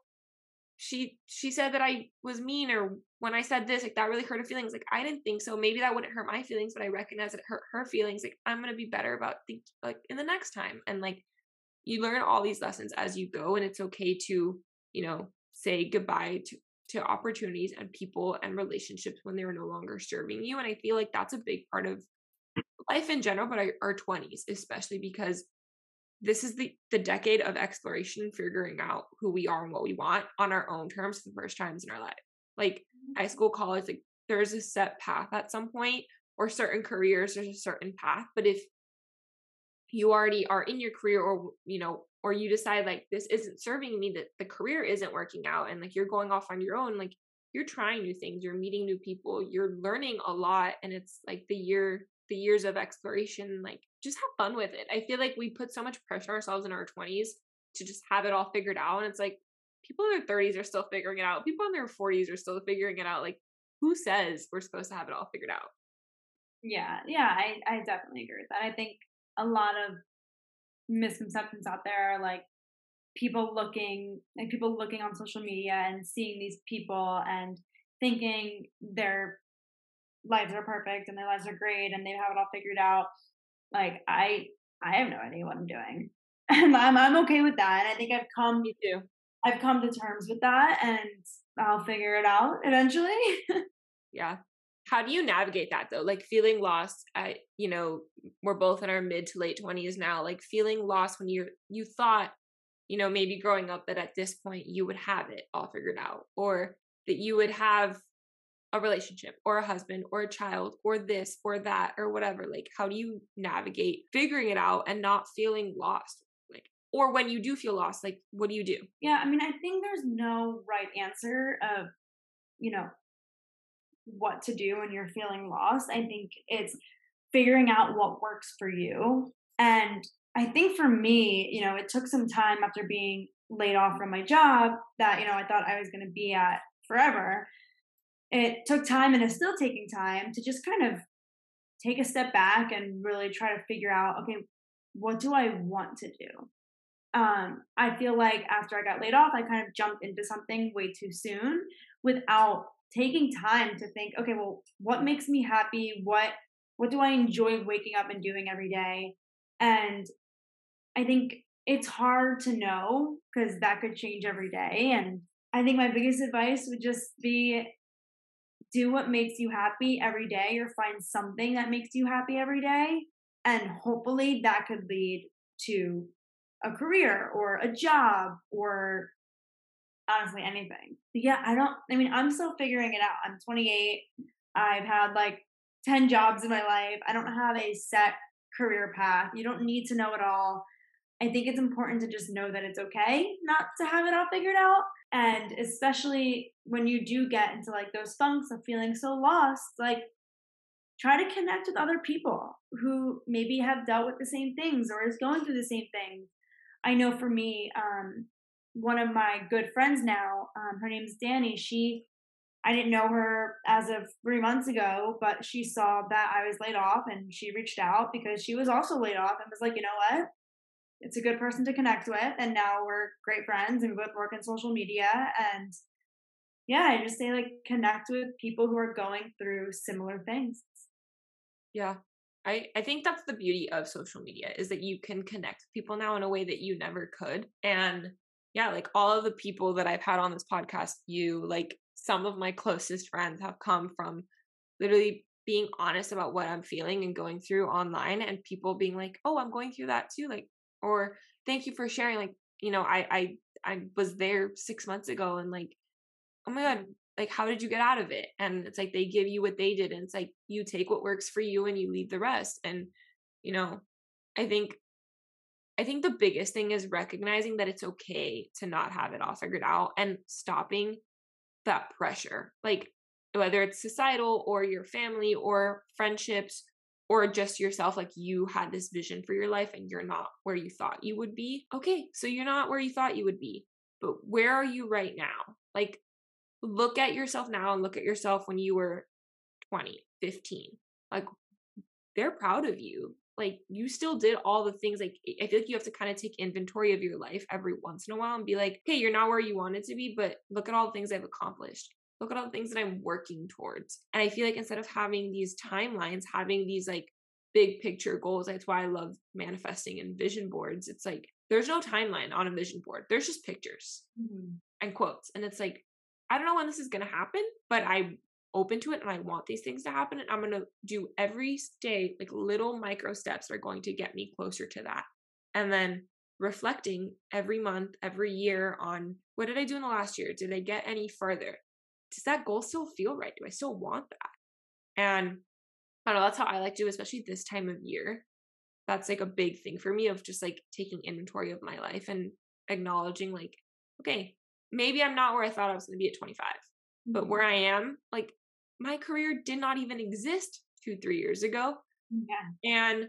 she she said that I was mean or when I said this, like that really hurt her feelings. Like I didn't think so. Maybe that wouldn't hurt my feelings, but I recognize it hurt her feelings. Like I'm gonna be better about the like in the next time. And like you learn all these lessons as you go, and it's okay to, you know, say goodbye to to opportunities and people and relationships when they are no longer serving you. And I feel like that's a big part of life in general, but our 20s, especially because this is the the decade of exploration and figuring out who we are and what we want on our own terms for the first times in our life like mm-hmm. high school college like there's a set path at some point or certain careers there's a certain path but if you already are in your career or you know or you decide like this isn't serving me that the career isn't working out and like you're going off on your own like you're trying new things you're meeting new people you're learning a lot and it's like the year the years of exploration like just have fun with it. I feel like we put so much pressure on ourselves in our 20s to just have it all figured out and it's like people in their 30s are still figuring it out people in their 40s are still figuring it out like who says we're supposed to have it all figured out? Yeah yeah i i definitely agree with that i think a lot of misconceptions out there like people looking like people looking on social media and seeing these people and thinking they're lives are perfect and their lives are great and they have it all figured out. Like I I have no idea what I'm doing. And I'm I'm okay with that. And I think I've come Me too. I've come to terms with that and I'll figure it out eventually. yeah. How do you navigate that though? Like feeling lost at, you know, we're both in our mid to late 20s now, like feeling lost when you're you thought, you know, maybe growing up that at this point you would have it all figured out or that you would have a relationship or a husband or a child or this or that or whatever like how do you navigate figuring it out and not feeling lost like or when you do feel lost like what do you do yeah i mean i think there's no right answer of you know what to do when you're feeling lost i think it's figuring out what works for you and i think for me you know it took some time after being laid off from my job that, you know, I thought I was going to be at forever, it took time and is still taking time to just kind of take a step back and really try to figure out, okay, what do I want to do? Um, I feel like after I got laid off, I kind of jumped into something way too soon without taking time to think, okay, well, what makes me happy? What what do I enjoy waking up and doing every day? And I think it's hard to know because that could change every day. And I think my biggest advice would just be do what makes you happy every day or find something that makes you happy every day. And hopefully that could lead to a career or a job or honestly anything. Yeah, I don't, I mean, I'm still figuring it out. I'm 28. I've had like 10 jobs in my life. I don't have a set career path. You don't need to know it all. I think it's important to just know that it's okay not to have it all figured out. And especially when you do get into like those funks of feeling so lost, like try to connect with other people who maybe have dealt with the same things or is going through the same things. I know for me, um, one of my good friends now, um, her name's Danny. She, I didn't know her as of three months ago, but she saw that I was laid off and she reached out because she was also laid off and was like, you know what? it's a good person to connect with and now we're great friends and we both work in social media and yeah i just say like connect with people who are going through similar things yeah I, I think that's the beauty of social media is that you can connect people now in a way that you never could. And yeah, like all of the people that I've had on this podcast, you like some of my closest friends have come from literally being honest about what I'm feeling and going through online and people being like, "Oh, I'm going through that too." Like or thank you for sharing like you know i i i was there six months ago and like oh my god like how did you get out of it and it's like they give you what they did and it's like you take what works for you and you leave the rest and you know i think i think the biggest thing is recognizing that it's okay to not have it all figured out and stopping that pressure like whether it's societal or your family or friendships or just yourself like you had this vision for your life and you're not where you thought you would be okay so you're not where you thought you would be but where are you right now? Like look at yourself now and look at yourself when you were 20 15 like they're proud of you like you still did all the things like i feel like you have to kind of take inventory of your life every once in a while and be like okay you're not where you wanted to be but look at all the things i've accomplished look at all the things that I'm working towards. And I feel like instead of having these timelines, having these like big picture goals, that's why I love manifesting and vision boards. It's like there's no timeline on a vision board, there's just pictures mm-hmm. and quotes. And it's like, I don't know when this is going to happen, but I'm open to it and I want these things to happen. And I'm going to do every day, like little micro steps are going to get me closer to that. And then reflecting every month, every year on what did I do in the last year? Did I get any further? does that goal still feel right? Do I still want that? And I don't know, that's how I like to do, especially this time of year. That's like a big thing for me of just like taking inventory of my life and acknowledging, like, okay, maybe I'm not where I thought I was going to be at 25, mm-hmm. but where I am, like, my career did not even exist two, three years ago. Yeah. And,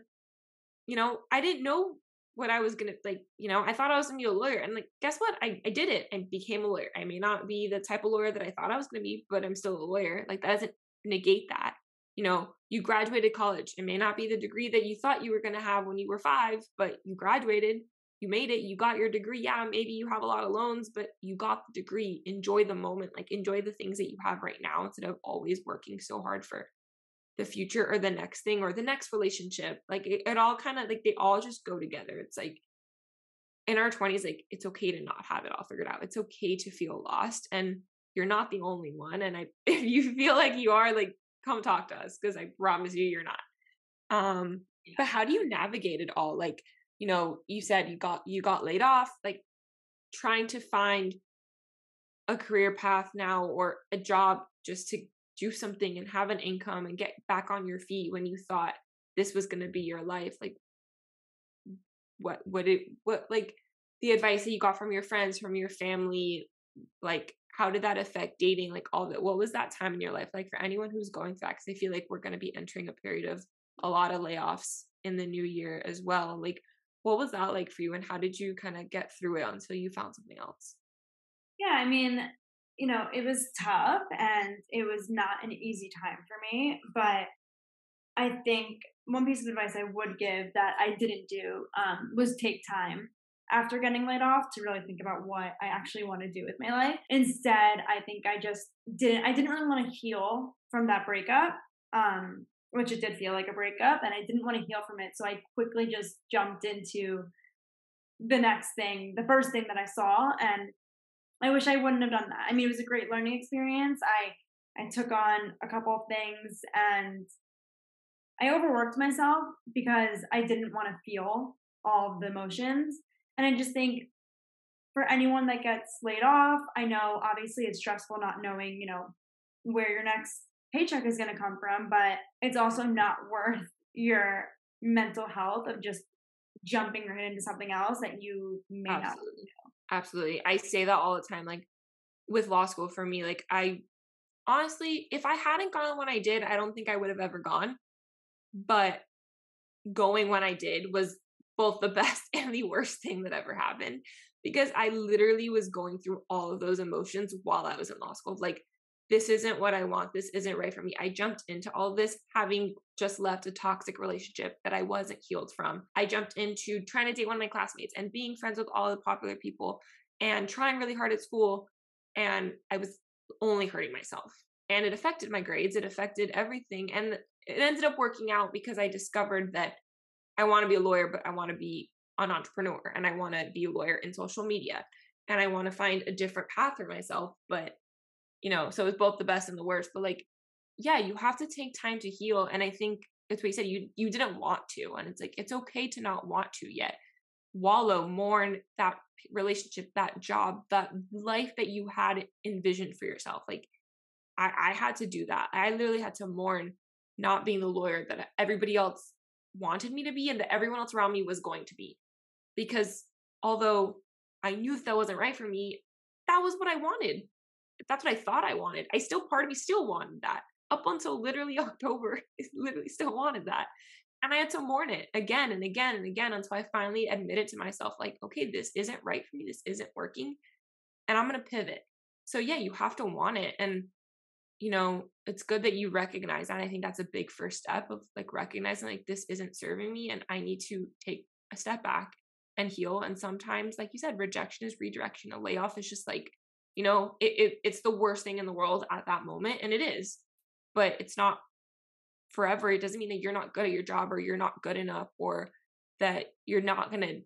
you know, I didn't know what I was gonna like, you know, I thought I was gonna be a lawyer. And like, guess what? I, I did it and became a lawyer. I may not be the type of lawyer that I thought I was gonna be, but I'm still a lawyer. Like that doesn't negate that. You know, you graduated college. It may not be the degree that you thought you were gonna have when you were five, but you graduated, you made it, you got your degree. Yeah, maybe you have a lot of loans, but you got the degree. Enjoy the moment, like enjoy the things that you have right now instead of always working so hard for the future or the next thing or the next relationship. Like it, it all kind of like they all just go together. It's like in our 20s like it's okay to not have it all figured out. It's okay to feel lost and you're not the only one and i if you feel like you are like come talk to us because i promise you you're not. Um but how do you navigate it all? Like you know you said you got you got laid off like trying to find a career path now or a job just to do something and have an income and get back on your feet when you thought this was going to be your life like what what it what like the advice that you got from your friends from your family like how did that affect dating like all that what was that time in your life like for anyone who's going through that? Because i feel like we're going to be entering a period of a lot of layoffs in the new year as well like what was that like for you and how did you kind of get through it until you found something else? Yeah, I mean, you know, it was tough and it was not an easy time for me, but I think one piece of advice I would give that I didn't do um, was take time after getting laid off to really think about what I actually want to do with my life. Instead, I think I just didn't I didn't really want to heal from that breakup. Um, which it did feel like a breakup and I didn't want to heal from it. So I quickly just jumped into the next thing, the first thing that I saw and I wish I wouldn't have done that. I mean, it was a great learning experience. I I took on a couple of things and I overworked myself because I didn't want to feel all of the emotions. And I just think for anyone that gets laid off, I know obviously it's stressful not knowing, you know, where your next paycheck is going to come from, but it's also not worth your mental health of just jumping right into something else that you may Absolutely. not know. Absolutely. I say that all the time. Like with law school for me, like I honestly, if I hadn't gone when I did, I don't think I would have ever gone. But going when I did was both the best and the worst thing that ever happened because I literally was going through all of those emotions while I was in law school. Like, this isn't what I want. This isn't right for me. I jumped into all this having just left a toxic relationship that I wasn't healed from. I jumped into trying to date one of my classmates and being friends with all the popular people and trying really hard at school. And I was only hurting myself. And it affected my grades, it affected everything. And it ended up working out because I discovered that I want to be a lawyer, but I want to be an entrepreneur and I want to be a lawyer in social media and I want to find a different path for myself. But, you know, so it's both the best and the worst. But like, yeah, you have to take time to heal. And I think it's what you said, you you didn't want to. And it's like it's okay to not want to yet. Wallow, mourn that relationship, that job, that life that you had envisioned for yourself. Like I, I had to do that. I literally had to mourn not being the lawyer that everybody else wanted me to be and that everyone else around me was going to be. Because although I knew that, that wasn't right for me, that was what I wanted. That's what I thought I wanted. I still, part of me still wanted that. Up until literally October, I literally still wanted that. And I had to mourn it again and again and again until I finally admitted to myself, like, okay, this isn't right for me. This isn't working. And I'm to pivot. So, yeah, you have to want it. And you know, it's good that you recognize that. I think that's a big first step of like recognizing like this isn't serving me and I need to take a step back and heal. And sometimes, like you said, rejection is redirection. A layoff is just like, you know, it, it it's the worst thing in the world at that moment. And it is. But it's not forever. It doesn't mean that you're not good at your job or you're not good enough or that you're not gonna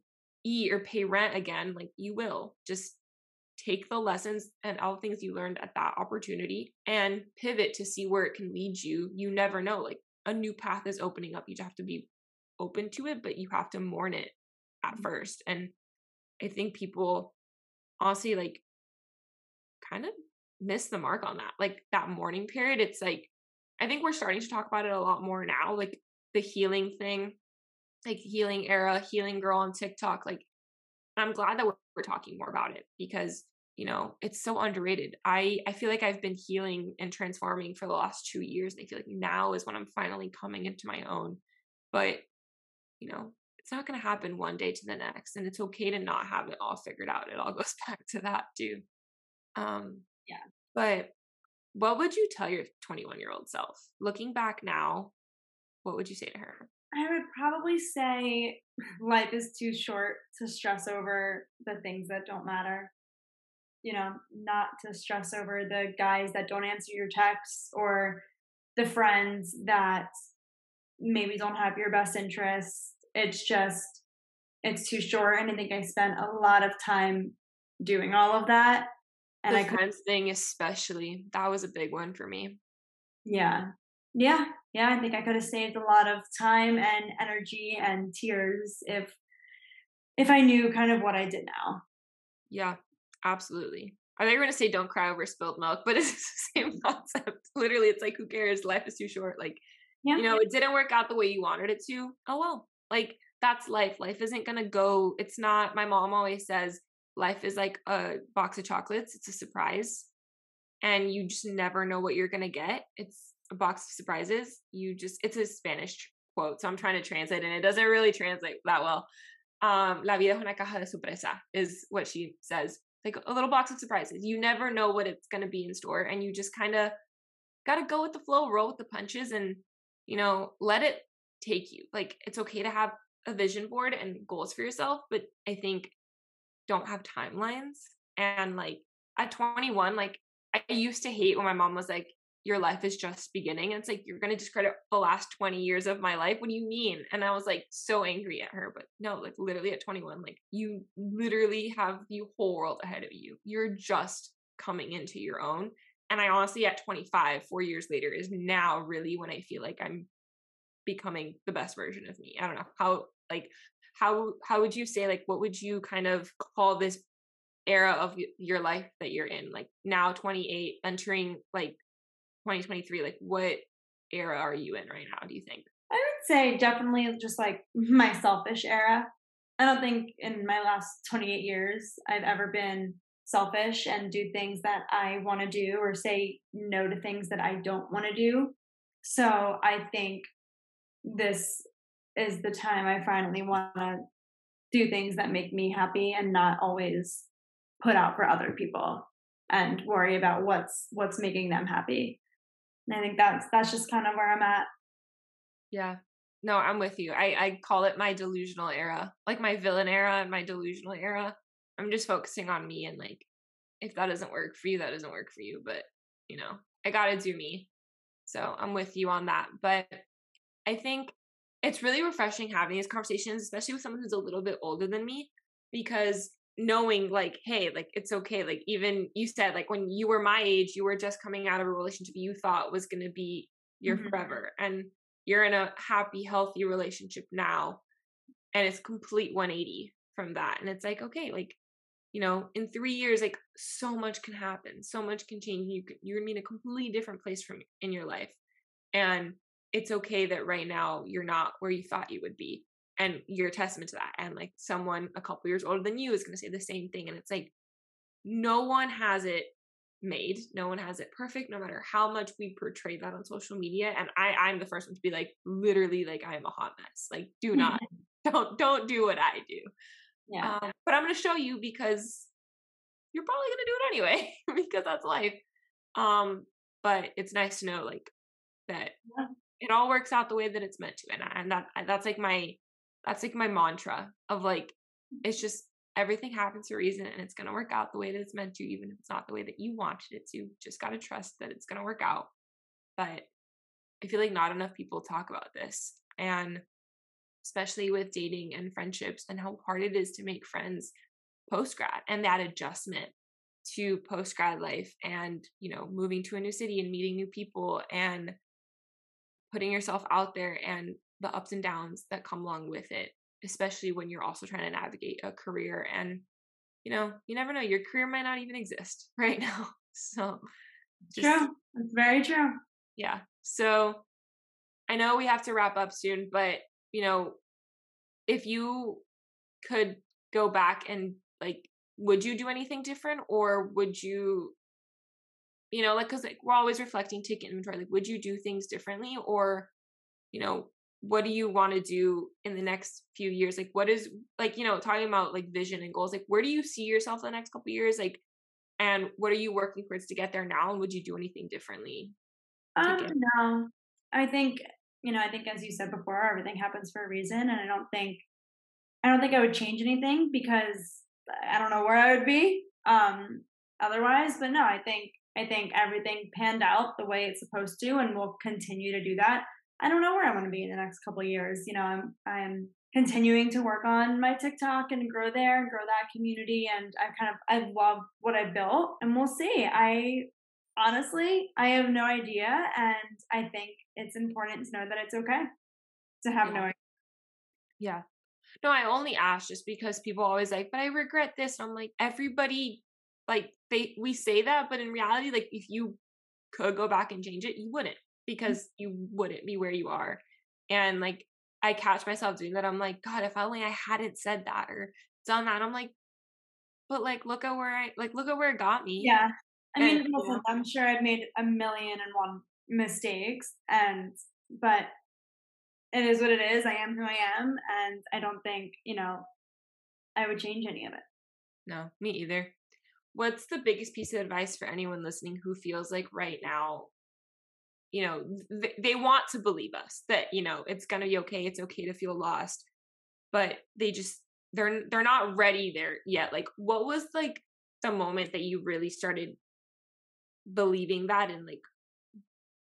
eat or pay rent again. Like you will. Just take the lessons and all the things you learned at that opportunity and pivot to see where it can lead you. You never know. Like a new path is opening up. You just have to be open to it, but you have to mourn it at mm-hmm. first. And I think people honestly like kind of missed the mark on that. Like that mourning period, it's like I think we're starting to talk about it a lot more now. Like the healing thing, like healing era, healing girl on TikTok. Like I'm glad that we're, we're talking more about it because you know it's so underrated i i feel like i've been healing and transforming for the last two years and i feel like now is when i'm finally coming into my own but you know it's not going to happen one day to the next and it's okay to not have it all figured out it all goes back to that too um yeah but what would you tell your 21 year old self looking back now what would you say to her I would probably say life is too short to stress over the things that don't matter. You know, not to stress over the guys that don't answer your texts or the friends that maybe don't have your best interests. It's just, it's too short. And I think I spent a lot of time doing all of that. And the I friends thing, especially, that was a big one for me. Yeah. Yeah, yeah, I think I could have saved a lot of time and energy and tears if if I knew kind of what I did now. Yeah, absolutely. I thought you were gonna say don't cry over spilled milk, but it's the same concept. Literally, it's like who cares? Life is too short. Like, yeah. you know, it didn't work out the way you wanted it to. Oh well. Like that's life. Life isn't gonna go. It's not. My mom always says life is like a box of chocolates. It's a surprise, and you just never know what you're gonna get. It's a box of surprises. You just it's a Spanish quote, so I'm trying to translate and it doesn't really translate that well. um, la vida es una caja de sorpresa is what she says. Like a little box of surprises. You never know what it's going to be in store, and you just kind of got to go with the flow, roll with the punches, and you know, let it take you. Like it's okay to have a vision board and goals for yourself, but I think don't have timelines. And like at 21, like I used to hate when my mom was like, your life is just beginning. And it's like, you're going to discredit the last 20 years of my life. What do you mean? And I was like, so angry at her. But no, like literally at 21, like you literally have the whole world ahead of you. You're just coming into your own. And I honestly, at 25, four years later, is now really when I feel like I'm becoming the best version of me. I don't know how, like, how how would you say like what would you kind of call this era of your life that you're in? Like now 28 entering like 2023 like what era are you in right now do you think? I would say definitely just like my selfish era. I don't think in my last 28 years i've ever been selfish and do things that i want to do or say no to things that i don't want to do. So i think this is the time i finally want to do things that make me happy and not always put out for other people and worry about what's what's making them happy and I think that's that's just kind of where I'm at. Yeah. No, I'm with you. I I call it my delusional era. Like my villain era and my delusional era. I'm just focusing on me and like if that doesn't work for you, that doesn't work for you, but you know, I got to do me. So, I'm with you on that. But I think it's really refreshing having these conversations, especially with someone who's a little bit older than me, because knowing like hey like it's okay like even you said like when you were my age you were just coming out of a relationship you thought was going to be your mm-hmm. forever and you're in a happy healthy relationship now and it's complete 180 from that and it's like okay like you know in three years like so much can happen so much can change you you're gonna be in a completely different place from in your life and it's okay that right now you're not where you thought you would be and you're a testament to that and like someone a couple years older than you is going to say the same thing and it's like no one has it made no one has it perfect no matter how much we portray that on social media and i i'm the first one to be like literally like i am a hot mess like do not don't don't do what i do yeah um, but i'm going to show you because you're probably going to do it anyway because that's life um but it's nice to know like that yeah. It all works out the way that it's meant to and, and that that's like my that's like my mantra of like it's just everything happens for a reason and it's going to work out the way that it's meant to even if it's not the way that you wanted it to. You just got to trust that it's going to work out. But i feel like not enough people talk about this and especially with dating and friendships and how hard it is to make friends post grad and that adjustment to post grad life and you know moving to a new city and meeting new people and putting yourself out there and the ups and downs that come along with it, especially when you're also trying to navigate a career. And, you know, you never know, your career might not even exist right now. So, just, true. It's very true. Yeah. So, I know we have to wrap up soon, but, you know, if you could go back and like, would you do anything different or would you you know like because like we're always reflecting ticket inventory like would you do things differently? Or you know what do you want to do in the next few years? Like what is like you know talking about like vision and goals like where do you see yourself the next couple years? Like and what are you working towards to get there now? And would you do anything differently um no. I think you know i think as you said before everything happens for a reason and i don't think i don't think i would change anything because i don't know where i would be um otherwise. But no i think i think everything panned out the way it's supposed to and we'll continue to do that I don't know where I want to be in the next couple years. You know, I'm I'm continuing to work on my TikTok and grow there and grow that community. And I kind of I love what I built, and we'll see. I honestly I have no idea, and I think it's important to know that it's okay to have yeah. no idea. Yeah. No, I only ask just because people always like, but I regret this. And I'm like, everybody like they we say that, but in reality, like if you could go back and change it, you wouldn't. Mm. because you wouldn't be where you are. And like I catch myself doing that. I'm like, God, if only I hadn't said that or done that. I'm like, but like look at where I like look at where it got me. Yeah. I mean, and, listen, I'm sure I've made a million and one mistakes and but it is what it is. I am who I am and I don't think, you know, I would change any of it. No, me either. What's the biggest piece of advice for anyone listening who feels like right now, you know, th- they want to believe us that, you know, it's going to be okay, it's okay to feel lost, but they just they're they're not ready there yet. Like what was like the moment that you really started believing that and like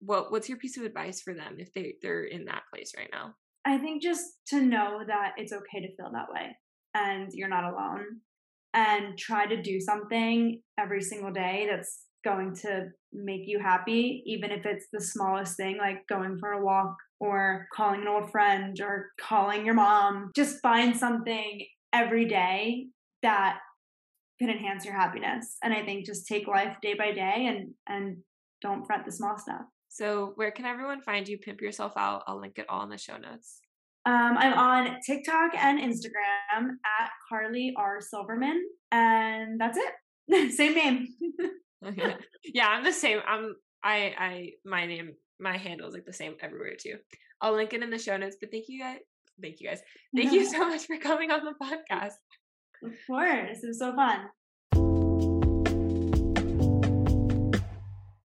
what what's your piece of advice for them if they they're in that place right now? I think just to know that it's okay to feel that way and you're not alone and try to do something every single day that's going to make you happy, even if it's the smallest thing like going for a walk or calling an old friend or calling your mom. Just find something every day that can enhance your happiness. And I think just take life day by day and and don't fret the small stuff. So, where can everyone find you? Pimp yourself out. I'll link it all in the show notes. Um, I'm on TikTok and Instagram at Carly R Silverman, and that's it. same name. okay. Yeah, I'm the same. I'm I I my name my handle is like the same everywhere too. I'll link it in the show notes. But thank you guys. Thank you guys. Thank you so much for coming on the podcast. Of course, it was so fun.